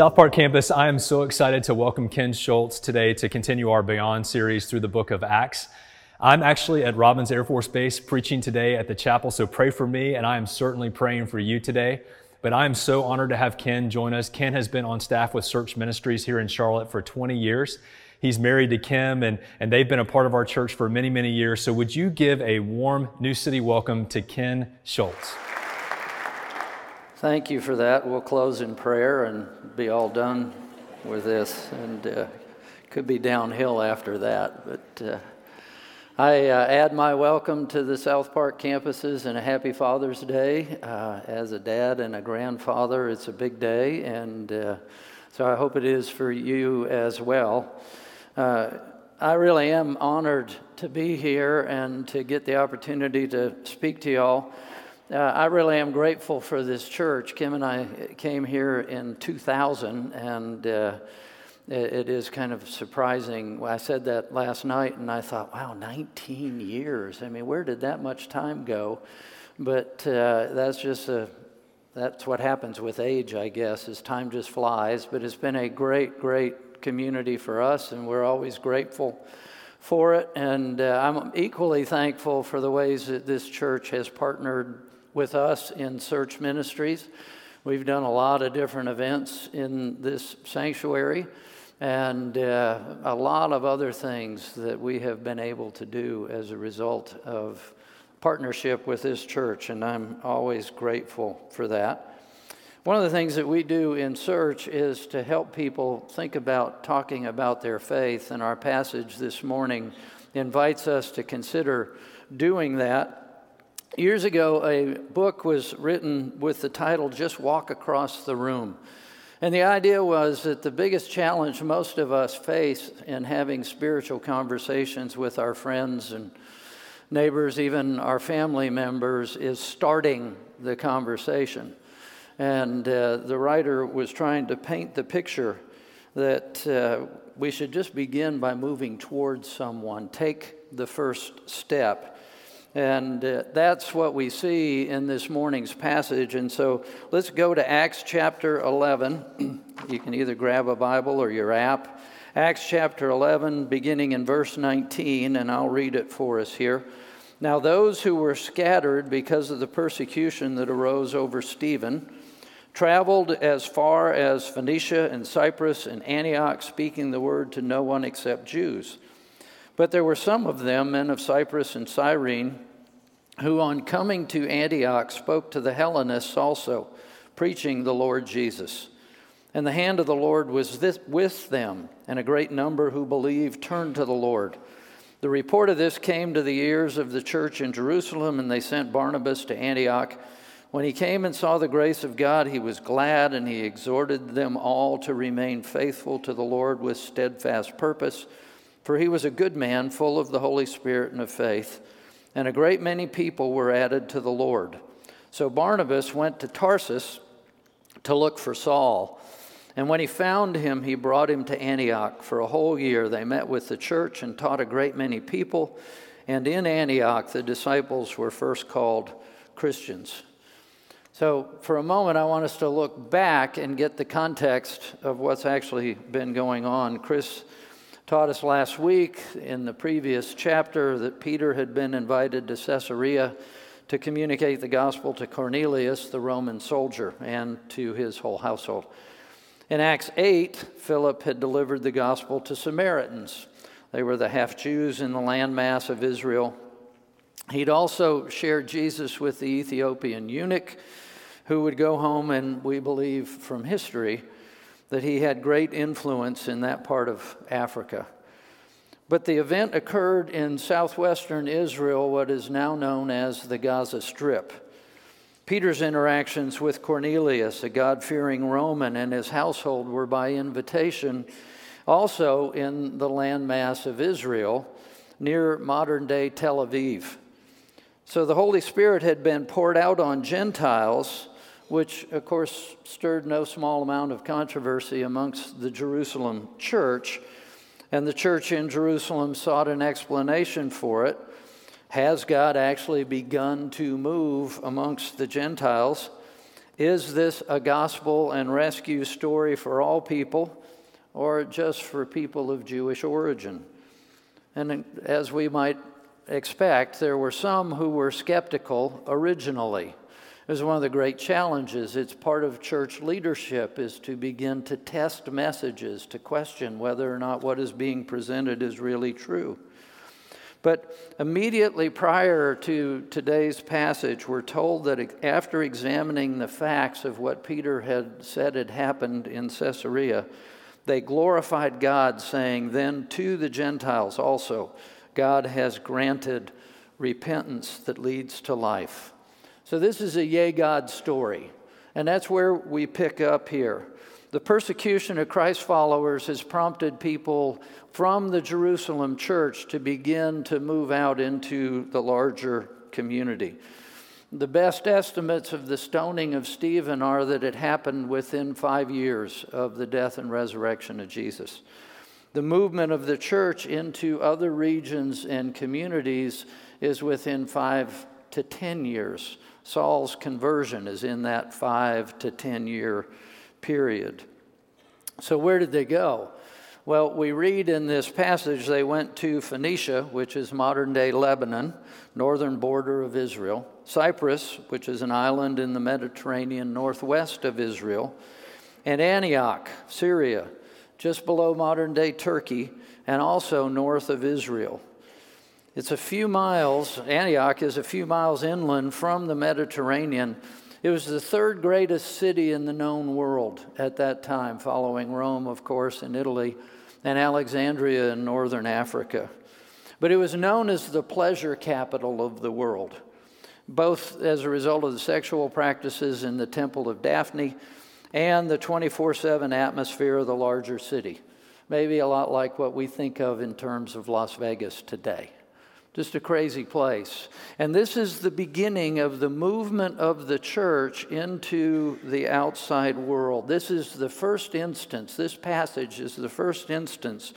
South Park campus, I am so excited to welcome Ken Schultz today to continue our Beyond series through the book of Acts. I'm actually at Robins Air Force Base preaching today at the chapel, so pray for me, and I am certainly praying for you today. But I am so honored to have Ken join us. Ken has been on staff with Search Ministries here in Charlotte for 20 years. He's married to Kim, and, and they've been a part of our church for many, many years. So, would you give a warm New City welcome to Ken Schultz? Thank you for that. We'll close in prayer and be all done with this. And uh, could be downhill after that. But uh, I uh, add my welcome to the South Park campuses and a happy Father's Day. Uh, as a dad and a grandfather, it's a big day. And uh, so I hope it is for you as well. Uh, I really am honored to be here and to get the opportunity to speak to y'all. Uh, I really am grateful for this church. Kim and I came here in 2000, and uh, it, it is kind of surprising. I said that last night, and I thought, wow, 19 years. I mean, where did that much time go? But uh, that's just a that's what happens with age, I guess, is time just flies. But it's been a great, great community for us, and we're always grateful for it. And uh, I'm equally thankful for the ways that this church has partnered with us in Search Ministries. We've done a lot of different events in this sanctuary and uh, a lot of other things that we have been able to do as a result of partnership with this church, and I'm always grateful for that. One of the things that we do in Search is to help people think about talking about their faith, and our passage this morning invites us to consider doing that Years ago, a book was written with the title Just Walk Across the Room. And the idea was that the biggest challenge most of us face in having spiritual conversations with our friends and neighbors, even our family members, is starting the conversation. And uh, the writer was trying to paint the picture that uh, we should just begin by moving towards someone, take the first step. And uh, that's what we see in this morning's passage. And so let's go to Acts chapter 11. you can either grab a Bible or your app. Acts chapter 11, beginning in verse 19, and I'll read it for us here. Now, those who were scattered because of the persecution that arose over Stephen traveled as far as Phoenicia and Cyprus and Antioch, speaking the word to no one except Jews. But there were some of them, men of Cyprus and Cyrene, who on coming to Antioch spoke to the Hellenists also, preaching the Lord Jesus. And the hand of the Lord was this, with them, and a great number who believed turned to the Lord. The report of this came to the ears of the church in Jerusalem, and they sent Barnabas to Antioch. When he came and saw the grace of God, he was glad, and he exhorted them all to remain faithful to the Lord with steadfast purpose. For he was a good man, full of the Holy Spirit and of faith, and a great many people were added to the Lord. So Barnabas went to Tarsus to look for Saul. And when he found him, he brought him to Antioch. For a whole year, they met with the church and taught a great many people. And in Antioch, the disciples were first called Christians. So, for a moment, I want us to look back and get the context of what's actually been going on. Chris taught us last week in the previous chapter that Peter had been invited to Caesarea to communicate the gospel to Cornelius, the Roman soldier, and to his whole household. In Acts 8, Philip had delivered the gospel to Samaritans. They were the half Jews in the landmass of Israel. He'd also shared Jesus with the Ethiopian eunuch, who would go home and, we believe from history, that he had great influence in that part of Africa. But the event occurred in southwestern Israel, what is now known as the Gaza Strip. Peter's interactions with Cornelius, a God fearing Roman, and his household were by invitation, also in the landmass of Israel near modern day Tel Aviv. So the Holy Spirit had been poured out on Gentiles which of course stirred no small amount of controversy amongst the Jerusalem church. And the church in Jerusalem sought an explanation for it. Has God actually begun to move amongst the Gentiles? Is this a gospel and rescue story for all people or just for people of Jewish origin? And as we might expect, there were some who were skeptical originally. Was one of the great challenges. It's part of church leadership is to begin to test messages, to question whether or not what is being presented is really true. But immediately prior to today's passage, we're told that after examining the facts of what Peter had said had happened in Caesarea, they glorified God, saying, Then to the Gentiles also, God has granted repentance that leads to life. So this is a yea God story. And that's where we pick up here. The persecution of Christ followers has prompted people from the Jerusalem church to begin to move out into the larger community. The best estimates of the stoning of Stephen are that it happened within five years of the death and resurrection of Jesus. The movement of the church into other regions and communities is within five to ten years. Saul's conversion is in that five to ten year period. So, where did they go? Well, we read in this passage they went to Phoenicia, which is modern day Lebanon, northern border of Israel, Cyprus, which is an island in the Mediterranean northwest of Israel, and Antioch, Syria, just below modern day Turkey, and also north of Israel. It's a few miles, Antioch is a few miles inland from the Mediterranean it was the third greatest city in the known world at that time, following Rome, of course, in Italy, and Alexandria in northern Africa. But it was known as the pleasure capital of the world, both as a result of the sexual practices in the Temple of Daphne and the 24 7 atmosphere of the larger city. Maybe a lot like what we think of in terms of Las Vegas today. Just a crazy place. And this is the beginning of the movement of the church into the outside world. This is the first instance, this passage is the first instance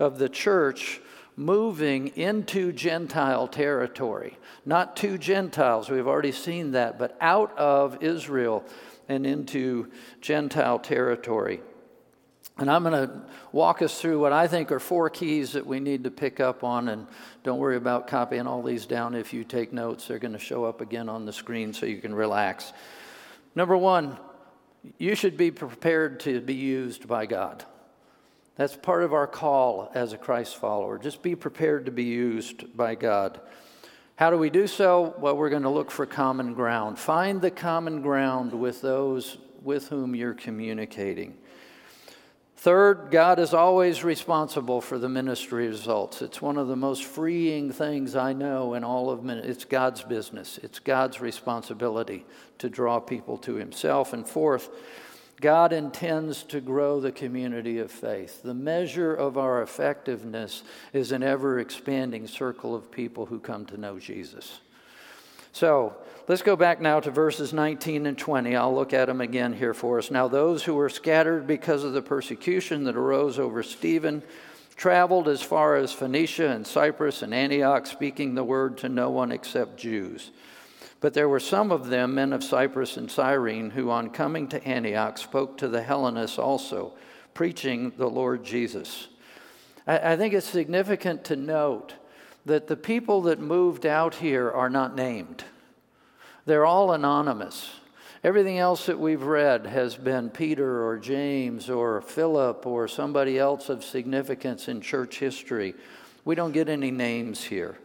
of the church moving into Gentile territory. Not to Gentiles, we've already seen that, but out of Israel and into Gentile territory. And I'm going to walk us through what I think are four keys that we need to pick up on. And don't worry about copying all these down if you take notes. They're going to show up again on the screen so you can relax. Number one, you should be prepared to be used by God. That's part of our call as a Christ follower. Just be prepared to be used by God. How do we do so? Well, we're going to look for common ground. Find the common ground with those with whom you're communicating. Third, God is always responsible for the ministry results. It's one of the most freeing things I know in all of ministry. It's God's business. It's God's responsibility to draw people to Himself. And fourth, God intends to grow the community of faith. The measure of our effectiveness is an ever expanding circle of people who come to know Jesus. So let's go back now to verses 19 and 20. I'll look at them again here for us. Now, those who were scattered because of the persecution that arose over Stephen traveled as far as Phoenicia and Cyprus and Antioch, speaking the word to no one except Jews. But there were some of them, men of Cyprus and Cyrene, who on coming to Antioch spoke to the Hellenists also, preaching the Lord Jesus. I, I think it's significant to note that the people that moved out here are not named. They're all anonymous. Everything else that we've read has been Peter or James or Philip or somebody else of significance in church history. We don't get any names here.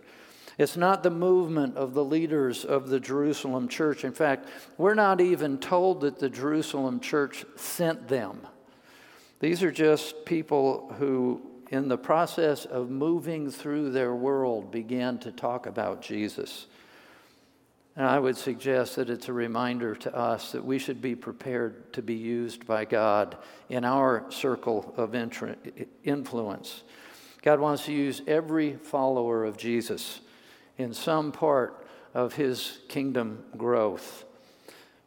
It's not the movement of the leaders of the Jerusalem church. In fact, we're not even told that the Jerusalem church sent them. These are just people who in the process of moving through their world, began to talk about Jesus. And I would suggest that it's a reminder to us that we should be prepared to be used by God in our circle of influence. God wants to use every follower of Jesus in some part of his kingdom growth.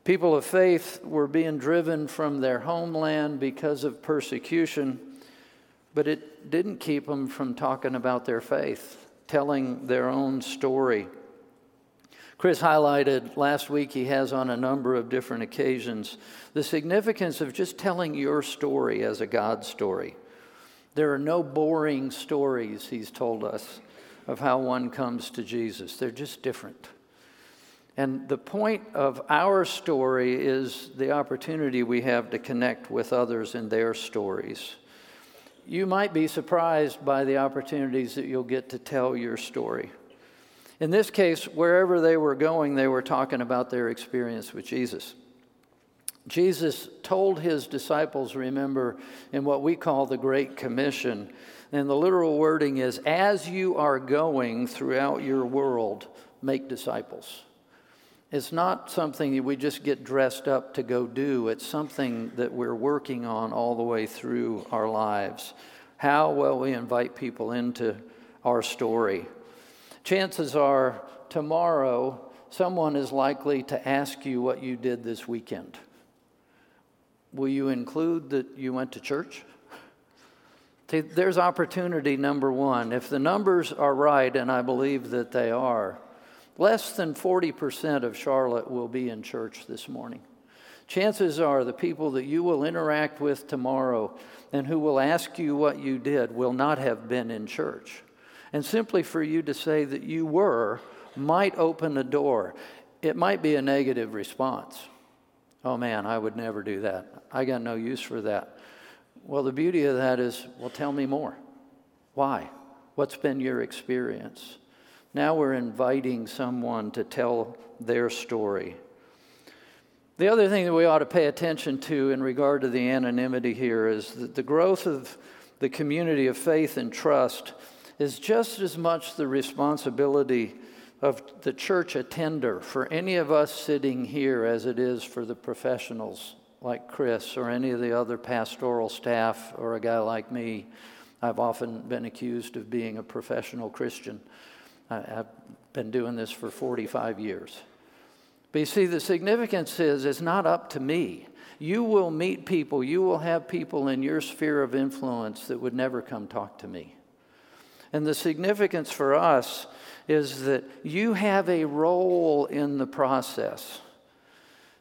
People of faith were being driven from their homeland because of persecution but it didn't keep them from talking about their faith, telling their own story. Chris highlighted last week, he has on a number of different occasions, the significance of just telling your story as a God story. There are no boring stories, he's told us, of how one comes to Jesus. They're just different. And the point of our story is the opportunity we have to connect with others in their stories. You might be surprised by the opportunities that you'll get to tell your story. In this case, wherever they were going, they were talking about their experience with Jesus. Jesus told his disciples, remember, in what we call the Great Commission, and the literal wording is, as you are going throughout your world, make disciples. It's not something that we just get dressed up to go do. It's something that we're working on all the way through our lives. How well we invite people into our story. Chances are tomorrow someone is likely to ask you what you did this weekend. Will you include that you went to church? See, there's opportunity number one. If the numbers are right, and I believe that they are, less than 40% of Charlotte will be in church this morning. Chances are the people that you will interact with tomorrow and who will ask you what you did will not have been in church. And simply for you to say that you were might open a door. It might be a negative response. Oh man, I would never do that. I got no use for that. Well, the beauty of that is, well, tell me more. Why? What's been your experience? Now we're inviting someone to tell their story. The other thing that we ought to pay attention to in regard to the anonymity here is that the growth of the community of faith and trust is just as much the responsibility of the church attender for any of us sitting here as it is for the professionals like Chris or any of the other pastoral staff or a guy like me. I've often been accused of being a professional Christian. I've been doing this for 45 years. But you see, the significance is it's not up to me. You will meet people, you will have people in your sphere of influence that would never come talk to me. And the significance for us is that you have a role in the process.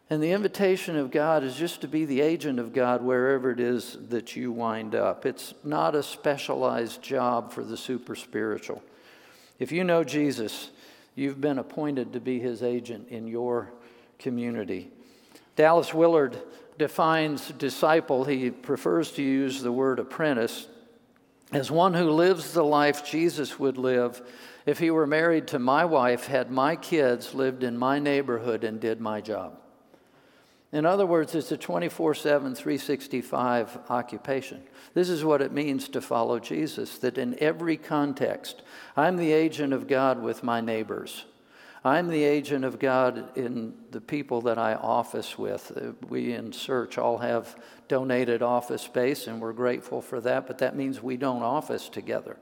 And the invitation of God is just to be the agent of God wherever it is that you wind up. It's not a specialized job for the super spiritual. If you know Jesus, you've been appointed to be his agent in your community. Dallas Willard defines disciple, he prefers to use the word apprentice, as one who lives the life Jesus would live if he were married to my wife, had my kids, lived in my neighborhood, and did my job. In other words, it's a 24 7, 365 occupation. This is what it means to follow Jesus that in every context, I'm the agent of God with my neighbors. I'm the agent of God in the people that I office with. Uh, we in Search all have donated office space, and we're grateful for that, but that means we don't office together.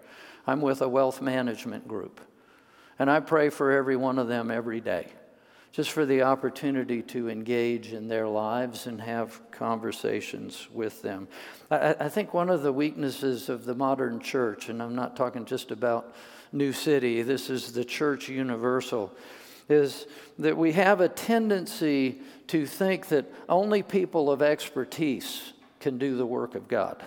I'm with a wealth management group, and I pray for every one of them every day just for the opportunity to engage in their lives and have conversations with them. I, I, think one of the weaknesses of the modern church, and I'm not talking just about New City, this is the church universal, is that we have a tendency to think that only people of expertise can do the work of God.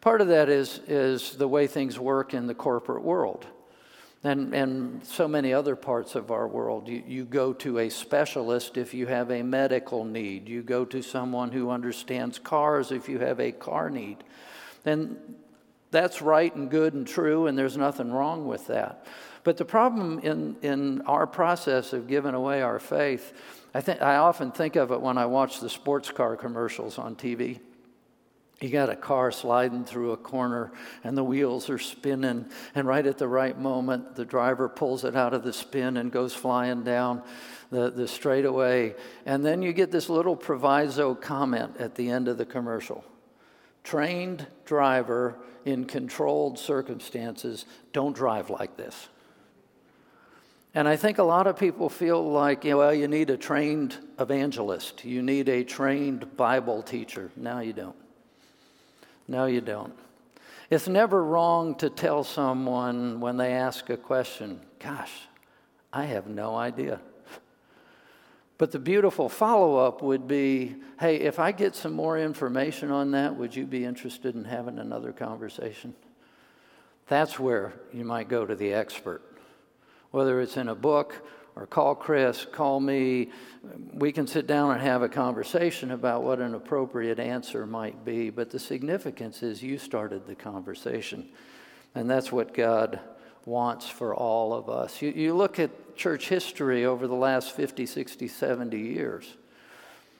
Part of that is, is the way things work in the corporate world and, and so many other parts of our world. You, you go to a specialist if you have a medical need, you go to someone who understands cars if you have a car need. And that's right and good and true, and there's nothing wrong with that. But the problem in, in our process of giving away our faith, I, think, I often think of it when I watch the sports car commercials on TV. You got a car sliding through a corner and the wheels are spinning, and right at the right moment, the driver pulls it out of the spin and goes flying down the, the straightaway. And then you get this little proviso comment at the end of the commercial trained driver in controlled circumstances, don't drive like this. And I think a lot of people feel like, you know, well, you need a trained evangelist, you need a trained Bible teacher. Now you don't. No, you don't. It's never wrong to tell someone when they ask a question, Gosh, I have no idea. But the beautiful follow up would be hey, if I get some more information on that, would you be interested in having another conversation? That's where you might go to the expert. Whether it's in a book or call Chris, call me, we can sit down and have a conversation about what an appropriate answer might be. But the significance is you started the conversation. And that's what God wants for all of us. You, you look at church history over the last 50, 60, 70 years.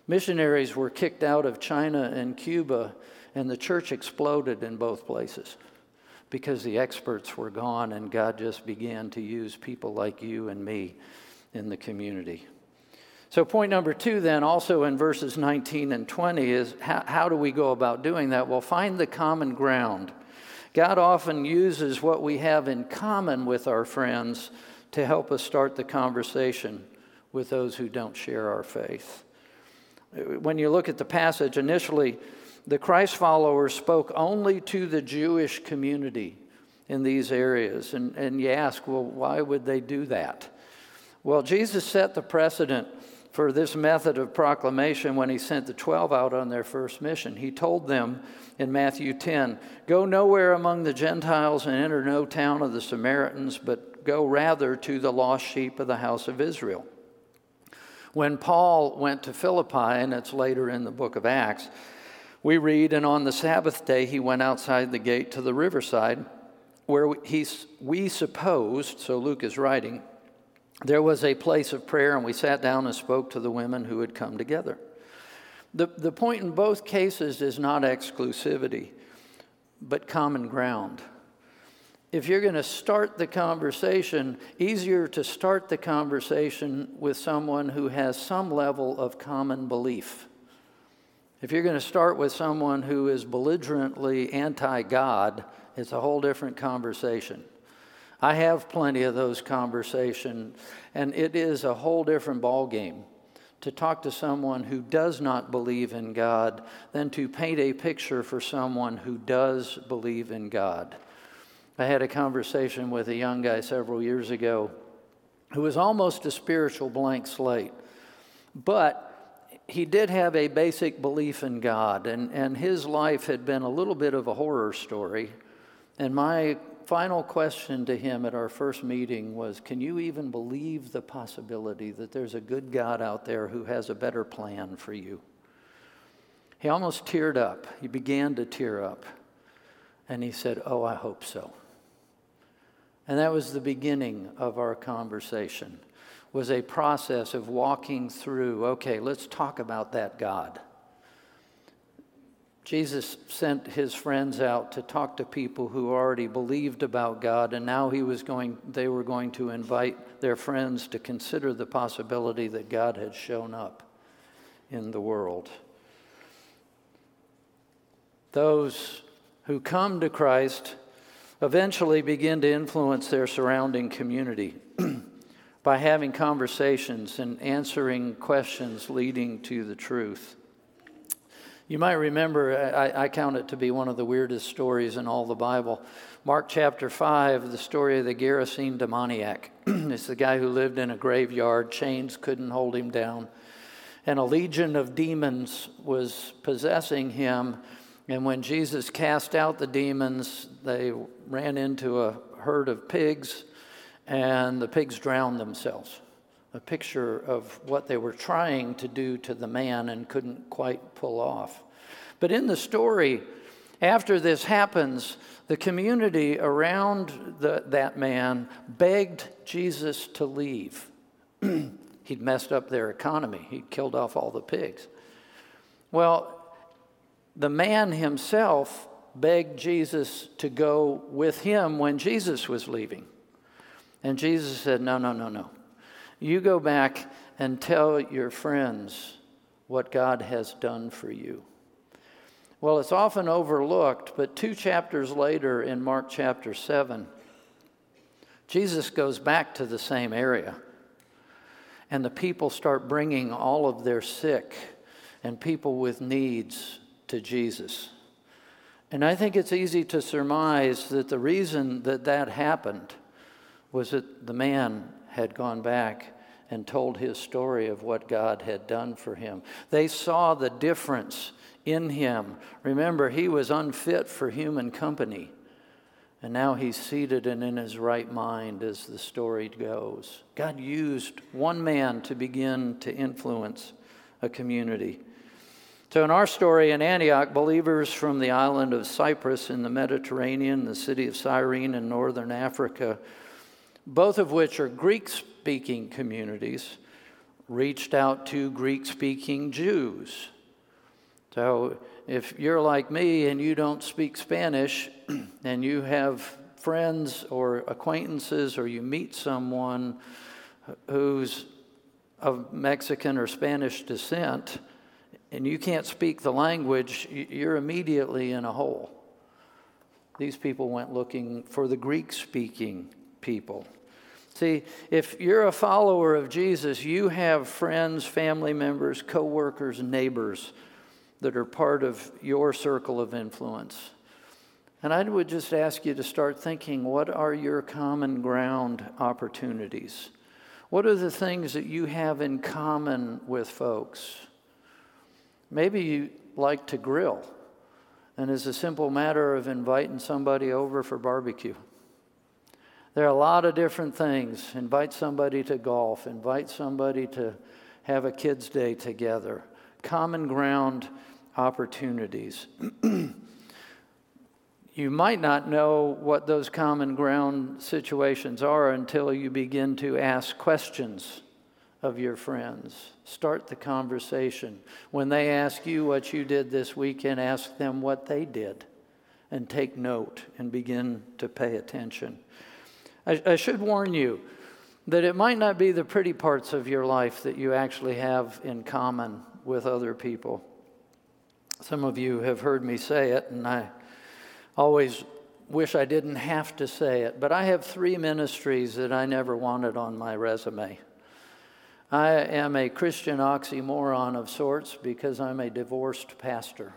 Missionaries were kicked out of China and Cuba, and the church exploded in both places because the experts were gone, and God just began to use people like you and me in the community. So, point number two, then, also in verses 19 and 20, is how, how do we go about doing that? Well, find the common ground. God often uses what we have in common with our friends to help us start the conversation with those who don't share our faith. When you look at the passage, initially, the Christ followers spoke only to the Jewish community in these areas. And, and you ask, well, why would they do that? Well, Jesus set the precedent for this method of proclamation when he sent the 12 out on their first mission. He told them in Matthew 10 Go nowhere among the Gentiles and enter no town of the Samaritans, but go rather to the lost sheep of the house of Israel. When Paul went to Philippi, and it's later in the book of Acts, we read, And on the Sabbath day he went outside the gate to the riverside, where he, we supposed, so Luke is writing, there was a place of prayer, and we sat down and spoke to the women who had come together. The, the point in both cases is not exclusivity, but common ground. If you're going to start the conversation, easier to start the conversation with someone who has some level of common belief. If you're going to start with someone who is belligerently anti God, it's a whole different conversation. I have plenty of those conversations, and it is a whole different ballgame to talk to someone who does not believe in God than to paint a picture for someone who does believe in God. I had a conversation with a young guy several years ago who was almost a spiritual blank slate, but he did have a basic belief in God, and, and his life had been a little bit of a horror story. And my final question to him at our first meeting was Can you even believe the possibility that there's a good God out there who has a better plan for you? He almost teared up. He began to tear up. And he said, Oh, I hope so. And that was the beginning of our conversation. Was a process of walking through, okay, let's talk about that God. Jesus sent his friends out to talk to people who already believed about God, and now he was going, they were going to invite their friends to consider the possibility that God had shown up in the world. Those who come to Christ eventually begin to influence their surrounding community by having conversations and answering questions leading to the truth. You might remember, I, I, count it to be one of the weirdest stories in all the Bible. Mark chapter 5, the story of the Gerasene demoniac. it's the guy who lived in a graveyard, chains couldn't hold him down. And a legion of demons was possessing him. And when Jesus cast out the demons, they ran into a herd of pigs, and the pigs drowned themselves a picture of what they were trying to do to the man and couldn't quite pull off. But in the story, after this happens, the community around the, that man begged Jesus to leave. He'd messed up their economy, he'd killed off all the pigs. Well, the man himself begged Jesus to go with him when Jesus was leaving. And Jesus said, No, no, no, no. You go back and tell your friends what God has done for you. Well, it's often overlooked, but two chapters later in Mark chapter 7, Jesus goes back to the same area. And the people start bringing all of their sick and people with needs to Jesus. And I think it's easy to surmise that the reason that that happened was that the man had gone back and told his story of what God had done for him. They saw the difference in him. Remember, he was unfit for human company. And now he's seated and in his right mind as the story goes. God used one man to begin to influence a community. So, in our story in Antioch, believers from the island of Cyprus in the Mediterranean, the city of Cyrene in northern Africa, both of which are Greek speaking communities, reached out to Greek speaking Jews. So, if you're like me and you don't speak Spanish and you have friends or acquaintances or you meet someone who's of Mexican or Spanish descent and you can't speak the language, you're immediately in a hole. These people went looking for the Greek speaking people. See, if you're a follower of Jesus, you have friends, family members, co workers, neighbors that are part of your circle of influence. And I would just ask you to start thinking what are your common ground opportunities? What are the things that you have in common with folks? Maybe you like to grill, and it's a simple matter of inviting somebody over for barbecue. There are a lot of different things. Invite somebody to golf, invite somebody to have a kids' day together. Common ground opportunities. you might not know what those common ground situations are until you begin to ask questions of your friends. Start the conversation. When they ask you what you did this weekend, ask them what they did and take note and begin to pay attention. I, I should warn you that it might not be the pretty parts of your life that you actually have in common with other people. Some of you have heard me say it, and I always wish I didn't have to say it, but I have three ministries that I never wanted on my resume. I am a Christian oxymoron of sorts because I'm a divorced pastor.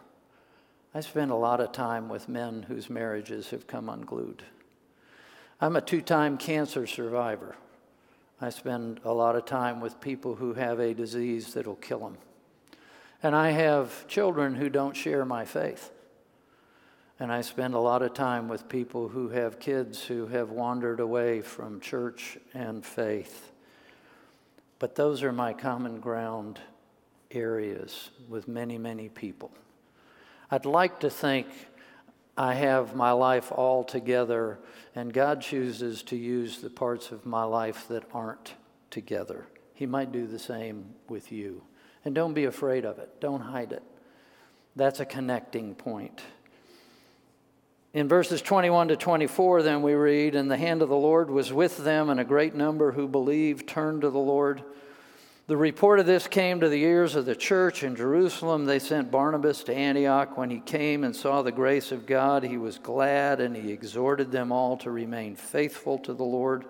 I spend a lot of time with men whose marriages have come unglued. I'm a two time cancer survivor. I spend a lot of time with people who have a disease that'll kill them. And I have children who don't share my faith. And I spend a lot of time with people who have kids who have wandered away from church and faith. But those are my common ground areas with many, many people. I'd like to think I have my life all together, and God chooses to use the parts of my life that aren't together. He might do the same with you. And don't be afraid of it, don't hide it. That's a connecting point. In verses 21 to 24, then we read, And the hand of the Lord was with them, and a great number who believed turned to the Lord. The report of this came to the ears of the church in Jerusalem. They sent Barnabas to Antioch. When he came and saw the grace of God, he was glad, and he exhorted them all to remain faithful to the Lord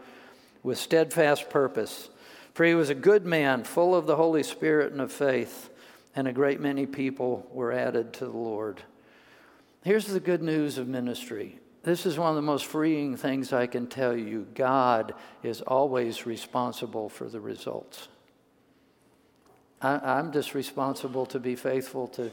with steadfast purpose. For he was a good man, full of the Holy Spirit and of faith, and a great many people were added to the Lord. Here's the good news of ministry. This is one of the most freeing things I can tell you. God is always responsible for the results. I, am just responsible to be faithful to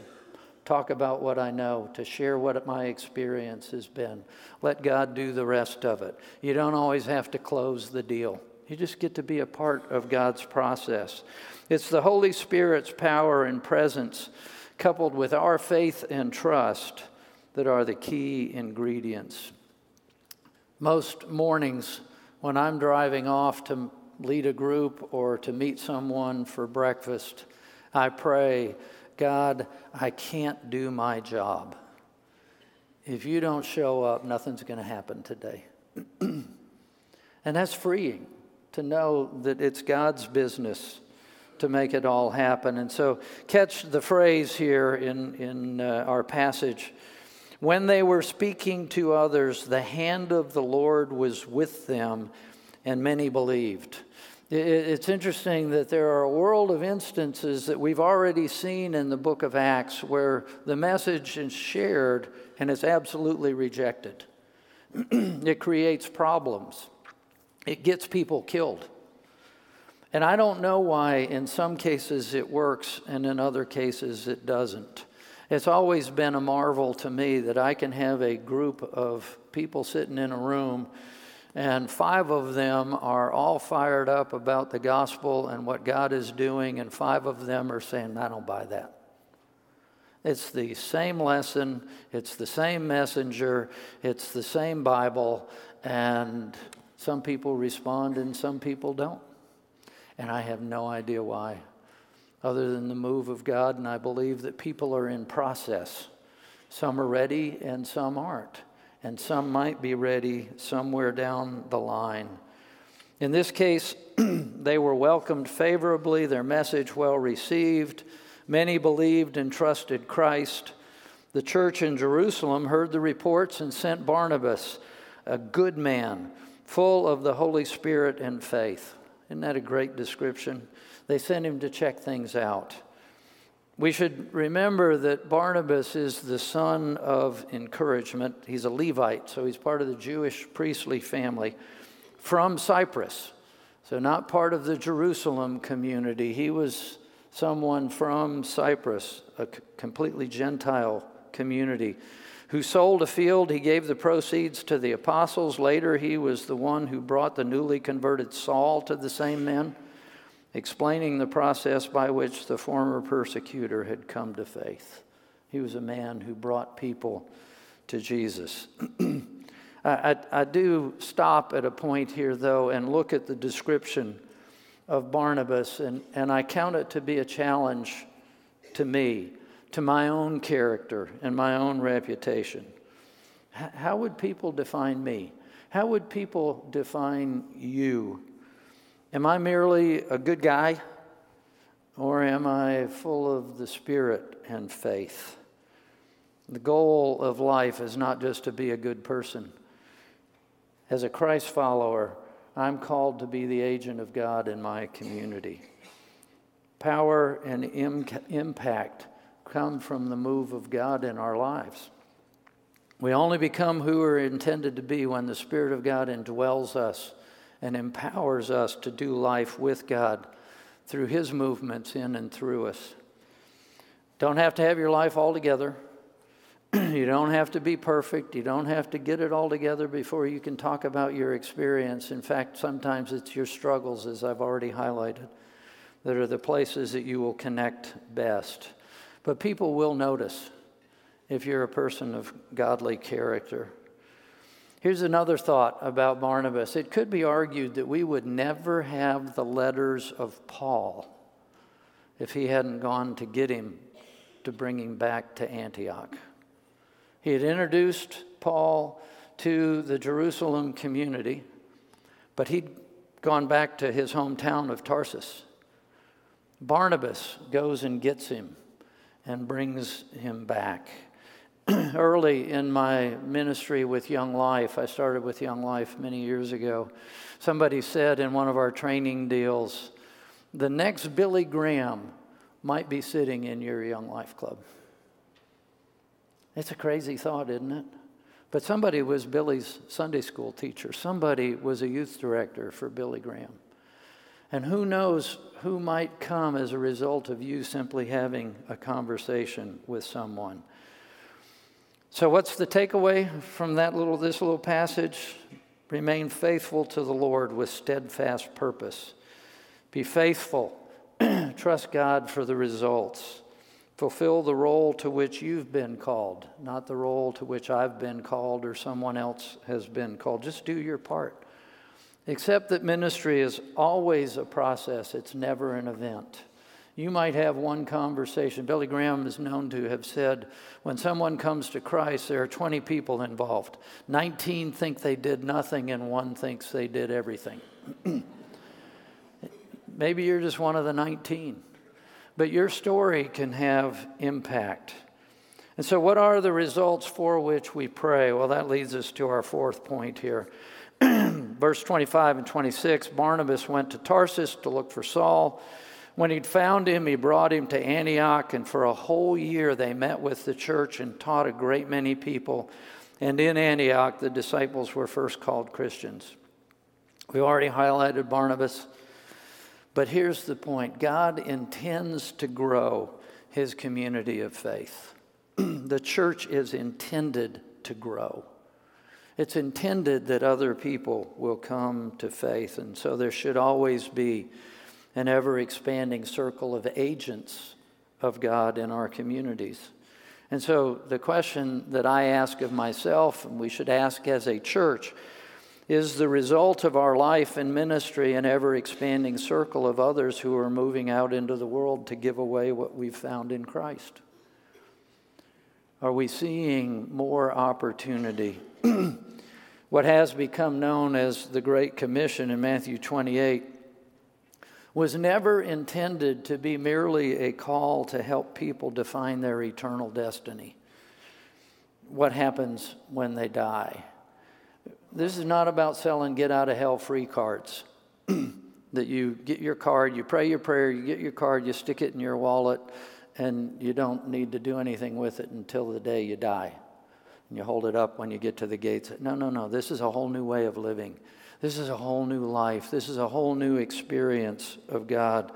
talk about what I know, to share what my experience has been. Let God do the rest of it. You don't always have to close the deal. You just get to be a part of God's process. It's the Holy Spirit's power and presence, coupled with our faith and trust, that are the key ingredients. Most mornings, when I'm driving off to lead a group or to meet someone for breakfast, I pray, God, I can't do my job. If you don't show up, nothing's going to happen today. and that's freeing to know that it's God's business to make it all happen. And so, catch the phrase here in, in uh, our passage. When they were speaking to others, the hand of the Lord was with them, and many believed. It's interesting that there are a world of instances that we've already seen in the book of Acts where the message is shared and it's absolutely rejected. it creates problems. It gets people killed. And I don't know why in some cases it works and in other cases it doesn't. It's always been a marvel to me that I can have a group of people sitting in a room and five of them are all fired up about the gospel and what God is doing, and five of them are saying, I don't buy that. It's the same lesson, it's the same messenger, it's the same Bible, and some people respond and some people don't. And I have no idea why, other than the move of God, and I believe that people are in process. Some are ready and some aren't and some might be ready somewhere down the line. In this case, they were welcomed favorably, their message well received. Many believed and trusted Christ. The church in Jerusalem heard the reports and sent Barnabas, a good man, full of the Holy Spirit and faith. Isn't that a great description? They sent him to check things out. We should remember that Barnabas is the son of encouragement. He's a Levite, so he's part of the Jewish priestly family from Cyprus. So, not part of the Jerusalem community. He was someone from Cyprus, a completely Gentile community, who sold a field. He gave the proceeds to the apostles. Later, he was the one who brought the newly converted Saul to the same men explaining the process by which the former persecutor had come to faith. He was a man who brought people to Jesus. I, I, do stop at a point here, though, and look at the description of Barnabas, and, and I count it to be a challenge to me, to my own character and my own reputation. H- how would people define me? How would people define you? Am I merely a good guy? Or am I full of the Spirit and faith? The goal of life is not just to be a good person. As a Christ follower, I'm called to be the agent of God in my community. Power and Im- impact come from the move of God in our lives. We only become who we're intended to be when the Spirit of God indwells us and empowers us to do life with God through His movements in and through us. Don't have to have your life all together. you don't have to be perfect. You don't have to get it all together before you can talk about your experience. In fact, sometimes it's your struggles, as I've already highlighted, that are the places that you will connect best. But people will notice if you're a person of godly character. Here's another thought about Barnabas. It could be argued that we would never have the letters of Paul if he hadn't gone to get him to bring him back to Antioch. He had introduced Paul to the Jerusalem community, but he'd gone back to his hometown of Tarsus. Barnabas goes and gets him and brings him back. early in my ministry with Young Life, I started with Young Life many years ago. Somebody said in one of our training deals, the next Billy Graham might be sitting in your Young Life Club. It's a crazy thought, isn't it? But somebody was Billy's Sunday school teacher, somebody was a youth director for Billy Graham. And who knows who might come as a result of you simply having a conversation with someone. So, what's the takeaway from that little, this little passage? Remain faithful to the Lord with steadfast purpose. Be faithful. Trust God for the results. Fulfill the role to which you've been called, not the role to which I've been called or someone else has been called. Just do your part. Accept that ministry is always a process, it's never an event. You might have one conversation. Billy Graham is known to have said, when someone comes to Christ, there are 20 people involved. 19 think they did nothing, and one thinks they did everything. Maybe you're just one of the 19, but your story can have impact. And so, what are the results for which we pray? Well, that leads us to our fourth point here. Verse 25 and 26 Barnabas went to Tarsus to look for Saul. When he'd found him, he brought him to Antioch, and for a whole year they met with the church and taught a great many people. And in Antioch, the disciples were first called Christians. We already highlighted Barnabas. But here's the point God intends to grow his community of faith. the church is intended to grow. It's intended that other people will come to faith, and so there should always be an ever expanding circle of agents of God in our communities. And so the question that I ask of myself, and we should ask as a church, is the result of our life and ministry an ever expanding circle of others who are moving out into the world to give away what we've found in Christ? Are we seeing more opportunity? what has become known as the Great Commission in Matthew 28 was never intended to be merely a call to help people define their eternal destiny. What happens when they die? This is not about selling get out of hell free cards. that you get your card, you pray your prayer, you get your card, you stick it in your wallet, and you don't need to do anything with it until the day you die. And you hold it up when you get to the gates. No, no, no. This is a whole new way of living. This is a whole new life. This is a whole new experience of God.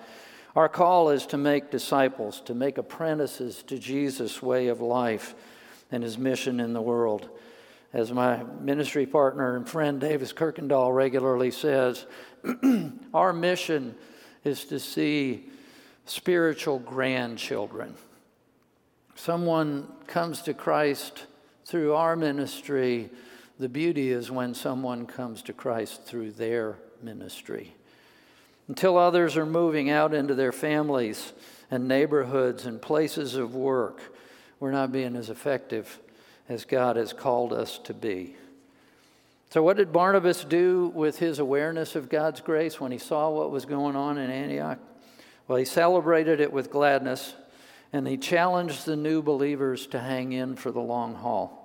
Our call is to make disciples, to make apprentices to Jesus' way of life and his mission in the world. As my ministry partner and friend Davis Kirkendall regularly says, our mission is to see spiritual grandchildren. Someone comes to Christ through our ministry the beauty is when someone comes to Christ through their ministry. Until others are moving out into their families and neighborhoods and places of work, we're not being as effective as God has called us to be. So, what did Barnabas do with his awareness of God's grace when he saw what was going on in Antioch? Well, he celebrated it with gladness and he challenged the new believers to hang in for the long haul.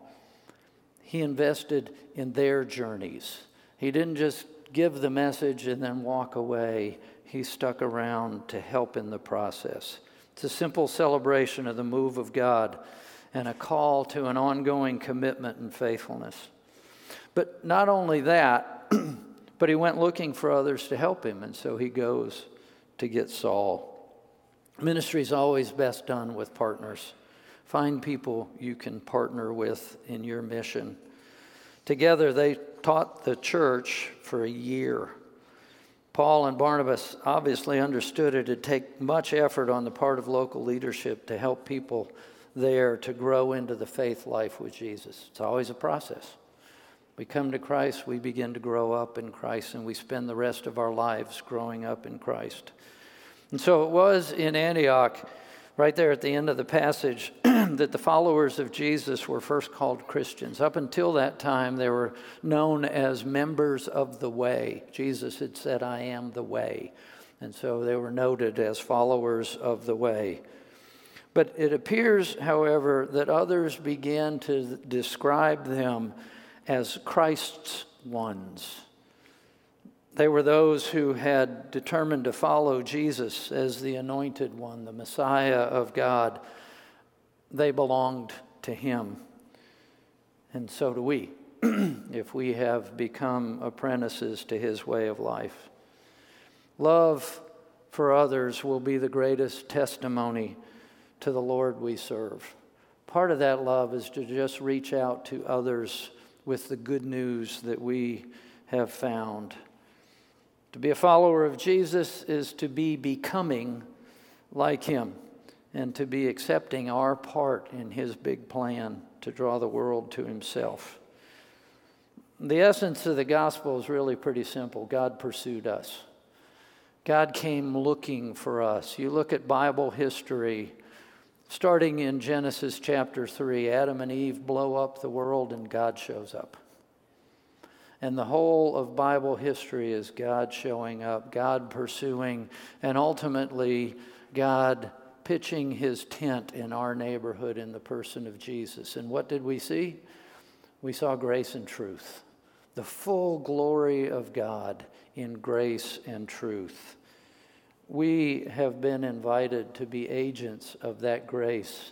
He invested in their journeys. He didn't just give the message and then walk away. He stuck around to help in the process. It's a simple celebration of the move of God and a call to an ongoing commitment and faithfulness. But not only that, but he went looking for others to help him, and so he goes to get Saul. Ministry is always best done with partners. Find people you can partner with in your mission. Together, they taught the church for a year. Paul and Barnabas obviously understood it would take much effort on the part of local leadership to help people there to grow into the faith life with Jesus. It's always a process. We come to Christ, we begin to grow up in Christ, and we spend the rest of our lives growing up in Christ. And so it was in Antioch right there at the end of the passage that the followers of Jesus were first called Christians. Up until that time, they were known as members of the way. Jesus had said, I am the way. And so they were noted as followers of the way. But it appears, however, that others began to describe them as Christ's ones. They were those who had determined to follow Jesus as the anointed one, the Messiah of God. They belonged to him. And so do we, if we have become apprentices to his way of life. Love for others will be the greatest testimony to the Lord we serve. Part of that love is to just reach out to others with the good news that we have found. To be a follower of Jesus is to be becoming like him and to be accepting our part in his big plan to draw the world to himself. The essence of the gospel is really pretty simple God pursued us. God came looking for us. You look at Bible history, starting in Genesis chapter 3, Adam and Eve blow up the world and God shows up. And the whole of Bible history is God showing up, God pursuing, and ultimately God pitching his tent in our neighborhood in the person of Jesus. And what did we see? We saw grace and truth, the full glory of God in grace and truth. We have been invited to be agents of that grace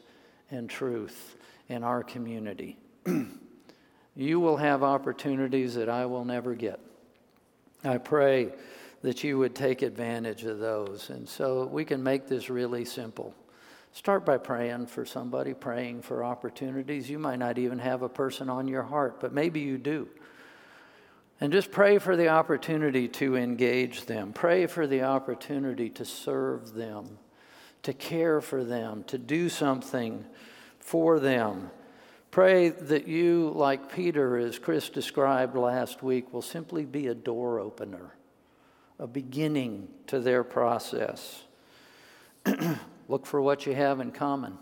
and truth in our community. you will have opportunities that I will never get. I pray that you would take advantage of those. And so we can make this really simple. Start by praying for somebody, praying for opportunities. You might not even have a person on your heart, but maybe you do. And just pray for the opportunity to engage them. Pray for the opportunity to serve them, to care for them, to do something for them. Pray that you, like Peter, as Chris described last week, will simply be a door opener, a beginning to their process. Look for what you have in common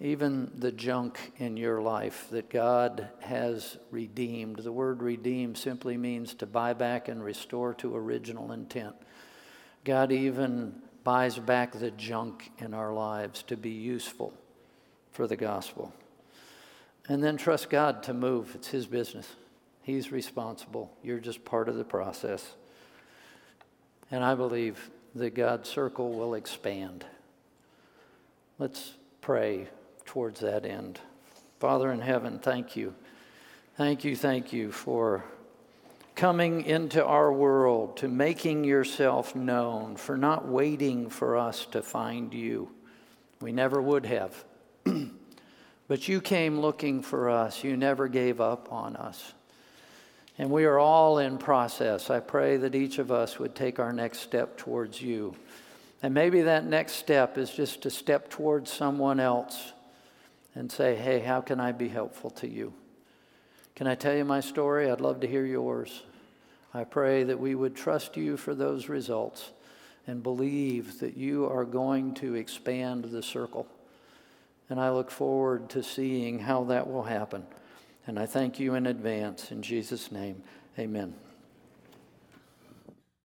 even the junk in your life that God has redeemed. The word redeem simply means to buy back and restore to original intent. God even buys back the junk in our lives to be useful for the gospel. And then trust God to move. It's His business. He's responsible. You're just part of the process. And I believe that God's circle will expand. Let's pray towards that end. Father in heaven, thank you. Thank you, thank you for coming into our world, to making yourself known, for not waiting for us to find you. We never would have. but you came looking for us. You never gave up on us. And we are all in process. I pray that each of us would take our next step towards you. And maybe that next step is just to step towards someone else and say, hey, how can I be helpful to you? Can I tell you my story? I'd love to hear yours. I pray that we would trust you for those results and believe that you are going to expand the circle. And I look forward to seeing how that will happen. And I thank you in advance. In Jesus' name, amen.